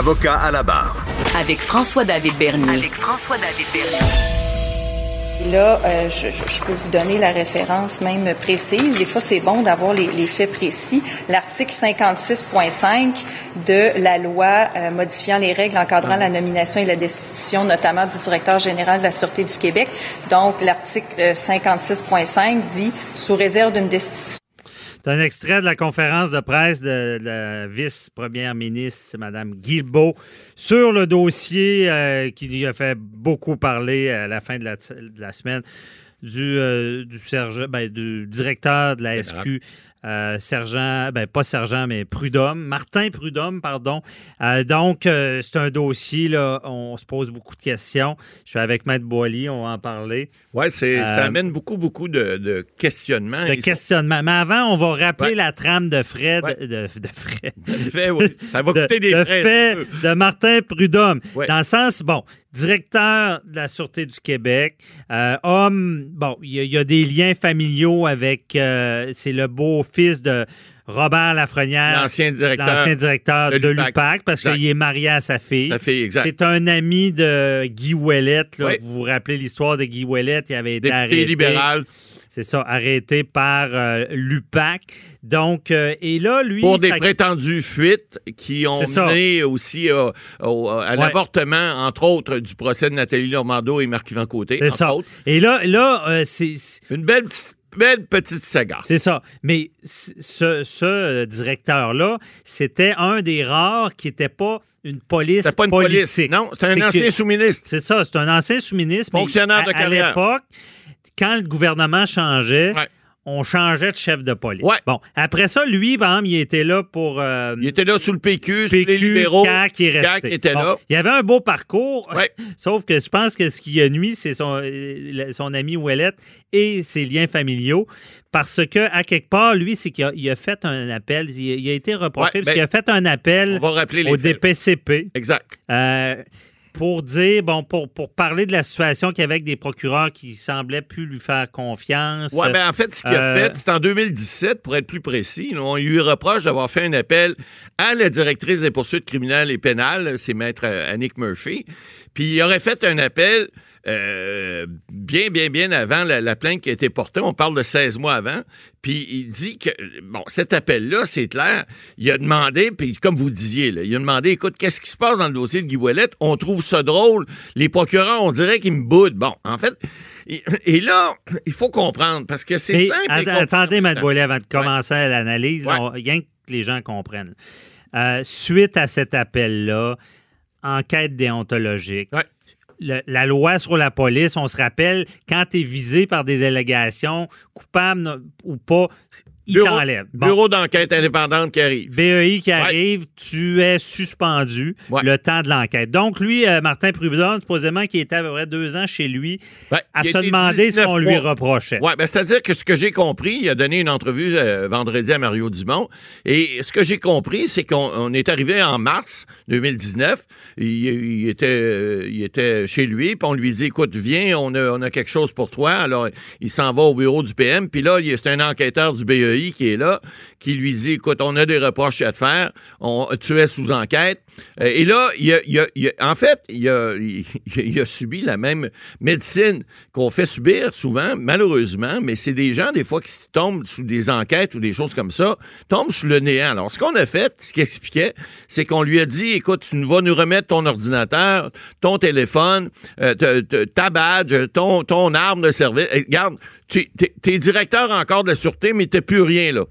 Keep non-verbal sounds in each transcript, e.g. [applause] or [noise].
Avocat à la barre. Avec François-David Bernier. Avec François-David Bernier. Là, euh, je, je, peux vous donner la référence même précise. Des fois, c'est bon d'avoir les, les, faits précis. L'article 56.5 de la loi euh, modifiant les règles encadrant la nomination et la destitution, notamment du directeur général de la Sûreté du Québec. Donc, l'article 56.5 dit, sous réserve d'une destitution, c'est un extrait de la conférence de presse de, la vice-première ministre, Mme Guilbeault, sur le dossier euh, qui a fait beaucoup parler à la fin de la, de la semaine du, euh, du, ben, du, directeur de la SQ euh, sergent, ben pas sergent, mais Prudhomme, Martin Prudhomme, pardon. Euh, donc, euh, c'est un dossier, là, on se pose beaucoup de questions. Je suis avec Maître Boily, on va en parler. Oui, ça amène beaucoup, beaucoup de, de questionnements. De questionnements. Mais avant, on va rappeler la trame de Fred. De, de, Fred. fait, oui. Ça va [laughs] coûter des frais. Fait de Martin Prudhomme. Dans le sens, bon, directeur de la Sûreté du Québec, homme, bon, il y, y, a des liens familiaux avec, c'est le beau fils de Robert Lafrenière, l'ancien directeur, de, l'UPAC, parce qu'il est marié à sa fille. Sa fille, exact. C'est un ami de Guy Ouellette. Là. Vous vous rappelez l'histoire de Guy Ouellette, il avait été Député arrêté. libéral. C'est ça, arrêté par euh, l'UPAC. Donc, euh, et là, lui. Pour des ça... prétendues fuites qui ont mené aussi euh, au, à l'avortement, entre autres, du procès de Nathalie Normando et Marc-Yvan Côté. C'est ça. Autres. Et là, là c'est. Une belle belle petite saga. C'est ça. Mais ce, ce directeur-là, c'était un des rares qui n'était pas une police C'était pas une politique. police. Non, c'était un ancien sous-ministre. C'est ça, c'est un ancien sous-ministre. Fonctionnaire mais de carrière. À l'époque, quand le gouvernement changeait, Ouais. on changeait de chef de police. Ouais. Bon, après ça, lui, par exemple, il était là pour... euh, Il était là sous le PQ, sous les PQ, libéraux. CAQ, il est. CAQ était Bon, là. Il avait un beau parcours, Ouais. [laughs] sauf que je pense que ce qui a nuit, c'est son, euh, son ami Ouellette et ses liens familiaux. Parce que, à quelque part, lui, c'est qu'il a, il a fait un appel, il, il a été reproché Ouais, parce ben, qu'il a fait un appel On va rappeler les au faits. DPCP. Exact. Euh, pour dire, bon, pour, pour parler de la situation qu'il y avait avec des procureurs qui semblaient plus lui faire confiance. Ouais, ben en fait, ce qu'il a Euh, fait, c'est en 2017, pour être plus précis. on lui reproche d'avoir fait un appel à la directrice des poursuites criminelles et pénales, c'est maître euh, Annick Murphy. Puis il aurait fait un appel euh, bien, bien, bien avant la, la plainte qui a été portée. On parle de 16 mois avant. Puis il dit que, bon, cet appel-là, c'est clair. Il a demandé, puis comme vous disiez, là, il a demandé, écoute, qu'est-ce qui se passe dans le dossier de Guy? On trouve ça drôle. Les procureurs, on dirait qu'ils me boudent. Bon, en fait, et, là, il faut comprendre, parce que c'est simple. att- attendez. Mme Boilet, avant de commencer l'analyse, Ouais. on- rien que les gens comprennent. Euh, suite à cet appel-là, enquête déontologique, Ouais. La loi sur la police, on se rappelle, quand tu es visé par des allégations, coupable ou pas, il Bureau, t'enlève. Bon. bureau d'enquête indépendante qui arrive. BEI qui arrive, tu es suspendu Ouais. le temps de l'enquête. Donc, lui, euh, Martin Prudhomme, supposément qui était à peu près deux ans chez lui, Ouais, à il se demander ce 19 qu'on lui reprochait. Oui, ben, c'est-à-dire que ce que j'ai compris, il a donné une entrevue euh, vendredi à Mario Dumont, et ce que j'ai compris, c'est qu'on on est arrivé en mars 2019, il, il était, euh, il était chez lui, puis on lui dit, écoute, viens, on a, on a quelque chose pour toi. Alors, il s'en va au bureau du PM, puis là, c'est un enquêteur du BEI qui est là, qui lui dit, écoute, on a des reproches à te faire, tu es sous enquête. Euh, et là, en fait, [laughs] il a, subi la même médecine qu'on fait subir souvent, malheureusement, mais c'est des gens, des fois, qui tombent sous des enquêtes ou des choses comme ça, tombent sous le néant. Alors, ce qu'on a fait, ce qu'il expliquait, c'est qu'on lui a dit, écoute, tu vas nous remettre ton ordinateur, ton téléphone, euh, ta badge, ton, ton arme de service. Eh, Regarde, tu es directeur encore de la sûreté, mais t'es plus rien, là.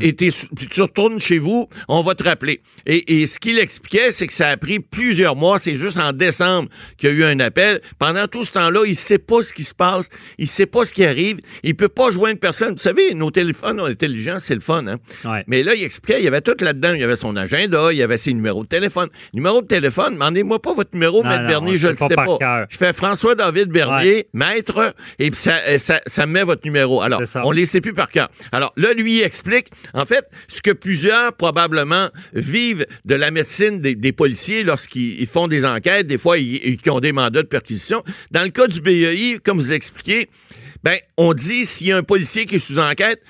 Et puis tu retournes chez vous, on va te rappeler. Et, et ce qu'il expliquait, c'est que ça a pris plusieurs mois. C'est juste en décembre qu'il y a eu un appel. Pendant tout ce temps-là, il sait pas ce qui se passe. Il sait pas ce qui arrive. Il peut pas joindre personne. Vous savez, nos téléphones intelligents, c'est le fun, hein? Ouais. Mais là, il expliquait, il y avait tout là-dedans. Il y avait son agenda, il y avait ses numéros de téléphone. Numéro de téléphone, demandez-moi pas votre numéro, Non, Maître non, Bernier, je le sais pas. Je fais François-David Bernier, maître, et puis ça, ça, ça me met votre numéro. Alors, on les sait plus par cœur. Alors, là, lui, explique, en fait, ce que plusieurs, probablement, vivent de la médecine des, policiers lorsqu'ils ils font des enquêtes, des fois, ils, ont des mandats de perquisition. Dans le cas du BEI, comme vous expliquez, ben, on dit s'il y a un policier qui est sous enquête,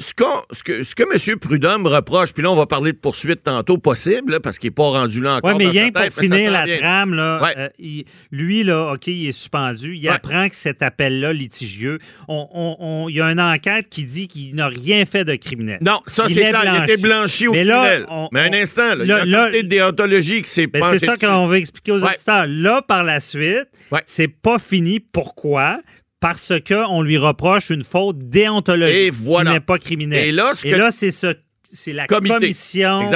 ce, ce que, ce que M. Prudhomme reproche, puis là, on va parler de poursuite tantôt possible, là, parce qu'il n'est pas rendu là encore. Oui, mais dans rien pour tête, finir la trame, là, Ouais. euh, il- lui, là, OK, il est suspendu. Il Ouais. apprend que cet appel-là, litigieux, on- on- on- il y a une enquête qui dit qu'il n'a rien fait de criminel. Non, ça, Il c'est est clair. Il a été blanchi au Mais là, criminel. mais un instant, là, il y a un là- comité de déontologie qui s'est Ben, c'est ça qu'on va expliquer aux Ouais. auditeurs. Là, par la suite, c'est pas fini. Pourquoi? Parce qu'on lui reproche une faute déontologique Et voilà. qui n'est pas criminelle. Et là, c'est ce, c'est la Comité. commission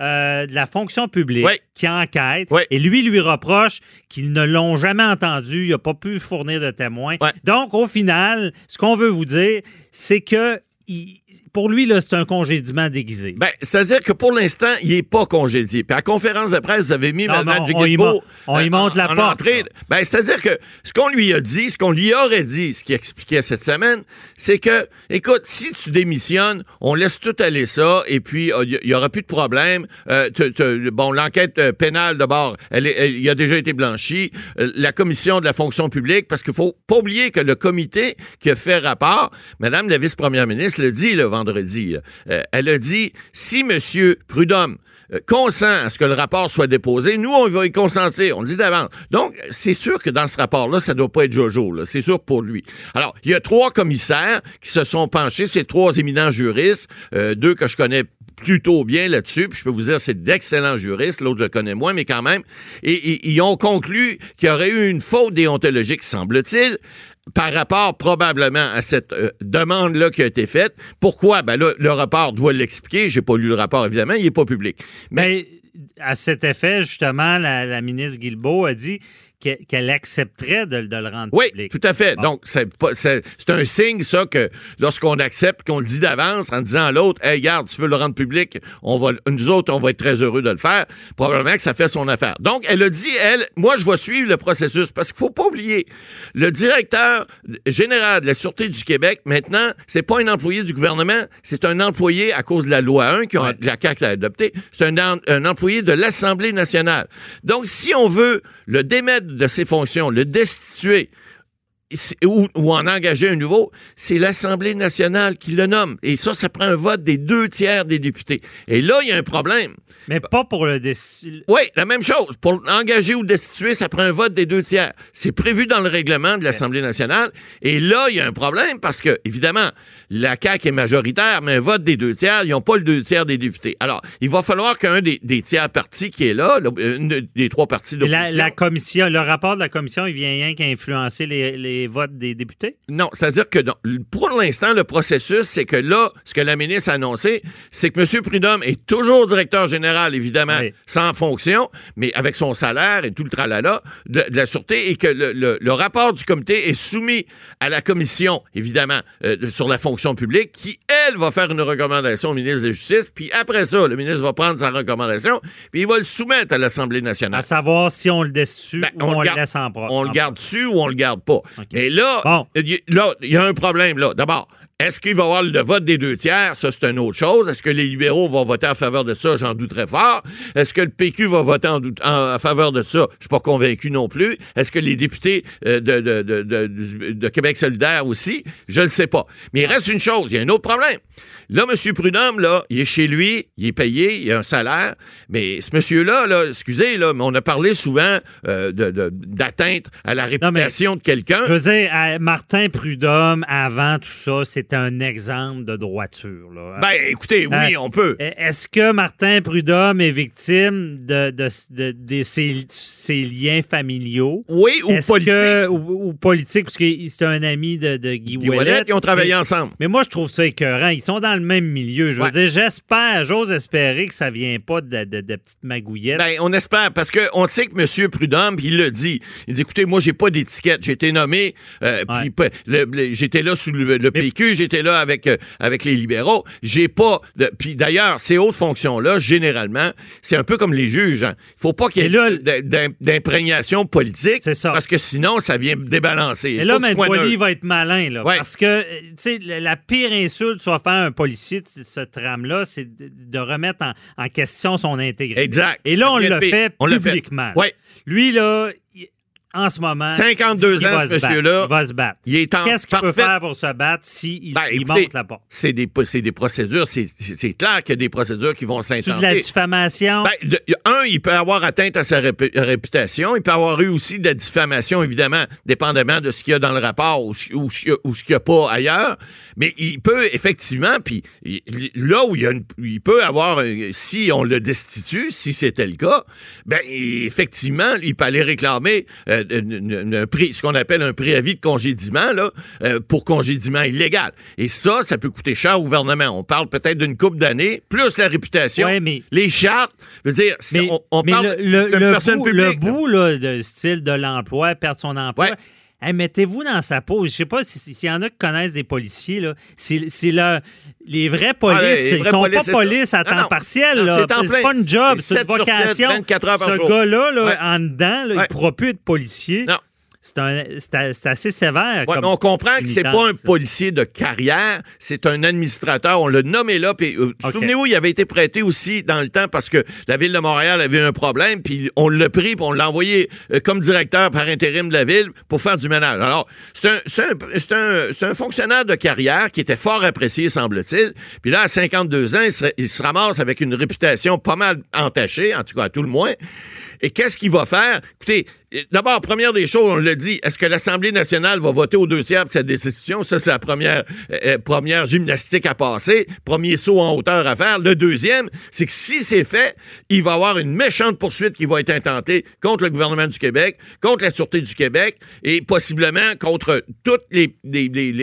euh, de la fonction publique qui enquête. Et lui lui reproche qu'ils ne l'ont jamais entendu. Il n'a pas pu fournir de témoins. Donc, au final, ce qu'on veut vous dire, c'est que il- pour lui, là, c'est un congédiement déguisé. Ben, c'est-à-dire que pour l'instant, il n'est pas congédié. Puis à la conférence de presse, vous avez mis Non, Mme on- on y mon- on y monte la en porte, entrée. Ben, c'est-à-dire que ce qu'on lui a dit, ce qu'on lui aurait dit, ce qu'il expliquait cette semaine, c'est que, écoute, si tu démissionnes, on laisse tout aller ça, et puis euh, il n'y aura plus de problème. Euh, te- te- bon, l'enquête euh, pénale, d'abord, elle, il a déjà été blanchi. Euh, la commission de la fonction publique, parce qu'il faut pas oublier que le comité qui a fait rapport, Madame la vice-première ministre le dit le vendredi, euh, elle a dit, si Monsieur Prudhomme euh, consent à ce que le rapport soit déposé, nous, on va y consentir. On le dit d'avance. Donc, c'est sûr que dans ce rapport-là, ça doit pas être Jojo. C'est sûr pour lui. Alors, il y a trois commissaires qui se sont penchés, ces trois éminents juristes, euh, deux que je connais plutôt bien là-dessus, je peux vous dire, c'est d'excellents juristes, l'autre je connais moins, mais quand même, et- ils ont conclu qu'il y aurait eu une faute déontologique, semble-t-il, par rapport probablement à cette euh, demande-là qui a été faite. Pourquoi? Ben là, le rapport doit l'expliquer. J'ai pas lu le rapport, évidemment, il est pas public. Mais Mais à cet effet, justement, la, la ministre Guilbeault a dit qu'elle accepterait de, de le rendre Oui, public. tout à fait. Bon. Donc, c'est un signe, ça, que lorsqu'on accepte, qu'on le dit d'avance en disant à l'autre, hey, regarde, tu veux le rendre public, on va, nous autres, on va être très heureux de le faire. Probablement que ça fait son affaire. Donc, elle a dit, elle, moi, je vais suivre le processus parce qu'il faut pas oublier, le directeur général de la Sûreté du Québec, maintenant, c'est pas un employé du gouvernement, c'est un employé à cause de la loi 1 que Ouais. la CAQ a adoptée, c'est un, un employé de l'Assemblée nationale. Donc, si on veut le démettre de ses fonctions, le destituer, ou, ou en engager un nouveau, c'est l'Assemblée nationale qui le nomme. Et ça, ça prend un vote des deux tiers des députés. Et là, il y a un problème. Mais pas pour le déci- Oui, la même chose. Pour engager ou destituer, ça prend un vote des deux tiers. C'est prévu dans le règlement de l'Assemblée nationale. Et là, il y a un problème parce que, évidemment, la CAQ est majoritaire, mais un vote des deux tiers, ils n'ont pas le deux tiers des députés. Alors, il va falloir qu'un des, des tiers partis qui est là, une des trois partis Et La, la commission, le rapport de la commission, il vient rien qu'à influencer les, les votes des députés? Non, c'est-à-dire que non, pour l'instant, le processus, c'est que là, ce que la ministre a annoncé, c'est que M. Prudhomme est toujours directeur général, évidemment, Oui. sans fonction, mais avec son salaire et tout le tralala de, de la Sûreté, et que le, le- le rapport du comité est soumis à la commission, évidemment, euh, sur la fonction publique, qui, elle, va faire une recommandation au ministre de la Justice, puis après ça, le ministre va prendre sa recommandation, puis il va le soumettre à l'Assemblée nationale. À savoir si on le déçu Ben, ou on, le garde- laisse en propre. On le garde dessus ou on le garde pas. OK. Mais là, Bon. il y- là, il y a un problème là. D'abord, est-ce qu'il va y avoir le vote des deux tiers? Ça, c'est une autre chose. Est-ce que les libéraux vont voter en faveur de ça? J'en doute très fort. Est-ce que le PQ va voter en, doute- en- en faveur de ça? Je suis pas convaincu non plus. Est-ce que les députés euh, de, de, de, de- Québec solidaire aussi? Je ne sais pas. Mais il reste une chose. Il y a un autre problème. Là, M. Prudhomme, là, il est chez lui, il est payé, il a un salaire. Mais ce monsieur-là, là, excusez, là, mais on a parlé souvent euh, d'atteinte à la Non, réputation de quelqu'un. Je veux dire, Martin Prudhomme, avant tout ça, c'était c'est un exemple de droiture. Là. Ben, écoutez, oui, Euh, on peut. Est-ce que Martin Prudhomme est victime de, de, de- de ses, ses liens familiaux? Oui, ou Est-ce politique. que- ou, ou politique, parce que c'est un ami de, Guy, Guy Ouellet. Ouellet, ils ont travaillé Mais- ensemble. Mais moi, je trouve ça écœurant. Ils sont dans le même milieu. Je veux Ouais. dire, j'espère, j'ose espérer que ça vient pas de, petites magouillettes. Ben, on espère, parce qu'on sait que M. Prudhomme, il le dit, il dit, écoutez, moi, j'ai pas d'étiquette. J'ai été nommé, euh, Ouais. j'étais là sous le, le PQ, j'étais là avec, euh, avec les libéraux. J'ai pas... de- Puis d'ailleurs, ces hautes fonctions-là, généralement, c'est un peu comme les juges. hein. Il faut pas qu'il y ait d'imprégnation politique, C'est ça. parce que sinon, ça vient débalancer. Et là, Maître Boily va être malin, là. Ouais. Parce que, euh, tu sais, la pire insulte soit faire un policier de ce trame-là, c'est de, remettre en, en question son intégrité. Exact. Et là, on le fait On le fait. publiquement. Ouais. Lui, là, en ce moment. 52 il va ans, se ce monsieur-là. Il va se battre. Il est en Qu'est-ce qu'il peut faire pour se battre s'il il Ben, il monte la porte? C'est des, c'est des procédures, c'est c'est clair qu'il y a des procédures qui vont C'est s'intenter. de la diffamation? Ben, de- un, il peut avoir atteinte à sa répu- réputation. Il peut avoir eu aussi de la diffamation, évidemment, dépendamment de ce qu'il y a dans le rapport ou, ce- ou, ce- ou ce qu'il n'y a pas ailleurs. Mais il peut effectivement, puis là où il, y a une- il peut avoir, si on le destitue, si c'était le cas, ben effectivement, il peut aller réclamer euh, une- une- un prix, ce qu'on appelle un préavis de congédiement là, euh, pour congédiement illégal. Et ça, ça peut coûter cher au gouvernement. On parle peut-être d'une couple d'années, plus la réputation, Ouais, mais- les chartes. Je veux dire, Mais, on, on mais parle le, le- le personne bout, publique. le bout là, de style de l'emploi, perdre son emploi. Ouais. Hey, Mettez-vous dans sa peau. Je sais pas si- si- s'il y en a qui connaissent des policiers. là. C'est le- les vrais polices. Ah, les ils vrais sont polices, pas police à temps non. partiel. Là. c'est pas une job, C'est une 7 sur 7, vocation. 24 heures par Ce gars-là, là, Ouais. en dedans, là, il ne pourra plus être policier. Non. C'est assez sévère. Ouais, comme mais on comprend que c'est pas un policier de carrière, c'est un administrateur. On l'a nommé là. Puis, euh, OK. Souvenez-vous, il avait été prêté aussi dans le temps parce que la ville de Montréal avait un problème, puis on l'a pris, puis on l'a envoyé euh, comme directeur par intérim de la ville pour faire du ménage. Alors, c'est un, c'est un, c'est un, un fonctionnaire de carrière qui était fort apprécié, semble-t-il. Puis là, à 52 ans, il se, il se ramasse avec une réputation pas mal entachée, en tout cas à tout le moins. Et qu'est-ce qu'il va faire? Écoutez, d'abord, première des choses, on l'a dit, est-ce que l'Assemblée nationale va voter aux deux tiers pour cette décision? Ça, c'est la première, euh, euh, première gymnastique à passer, premier saut en hauteur à faire. Le deuxième, c'est que si c'est fait, il va y avoir une méchante poursuite qui va être intentée contre le gouvernement du Québec, contre la Sûreté du Québec et possiblement contre toute les,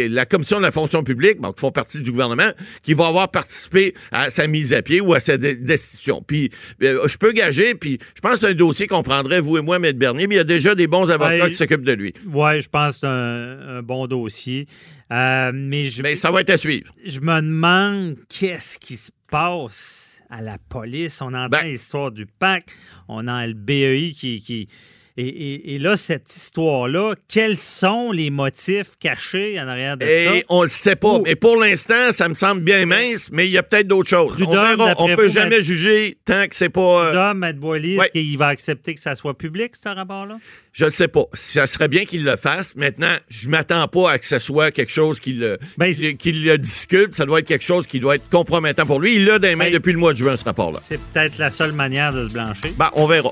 la Commission de la fonction publique, qui font partie du gouvernement, qui va avoir participé à sa mise à pied ou à sa destitution. Puis, euh, je peux gager, puis je pense que c'est un dossier qu'on prendrait, vous et moi, M. Bernier, il y a déjà des bons avocats Ouais. qui s'occupent de lui. Ouais, je pense que c'est un, un bon dossier. Euh, mais je, Mais ça va être à suivre. je me demande qu'est-ce qui se passe à la police. On entend Ben- l'histoire du PAC, on a le BEI qui. qui et, et- et là, cette histoire-là, quels sont les motifs cachés en arrière de ça? Et on le sait pas. Mais pour l'instant, ça me semble bien mince, mais il y a peut-être d'autres choses. on Prud'homme, verra. On d'après peut vous, jamais ben- juger tant que c'est pas... euh, Dom, Maître Boily, Ouais. qu'il va accepter que ça soit public, ce rapport-là? Je ne sais pas. Ça serait bien qu'il le fasse. Maintenant, je m'attends pas à que ce soit quelque chose qui le, Ben, qui- qui le discute. Ça doit être quelque chose qui doit être compromettant pour lui. Il l'a dans les mains Ben, depuis le mois de juin, ce rapport-là. C'est peut-être la seule manière de se blanchir. Ben, on verra.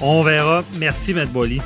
On verra. Merci, Maître Boily.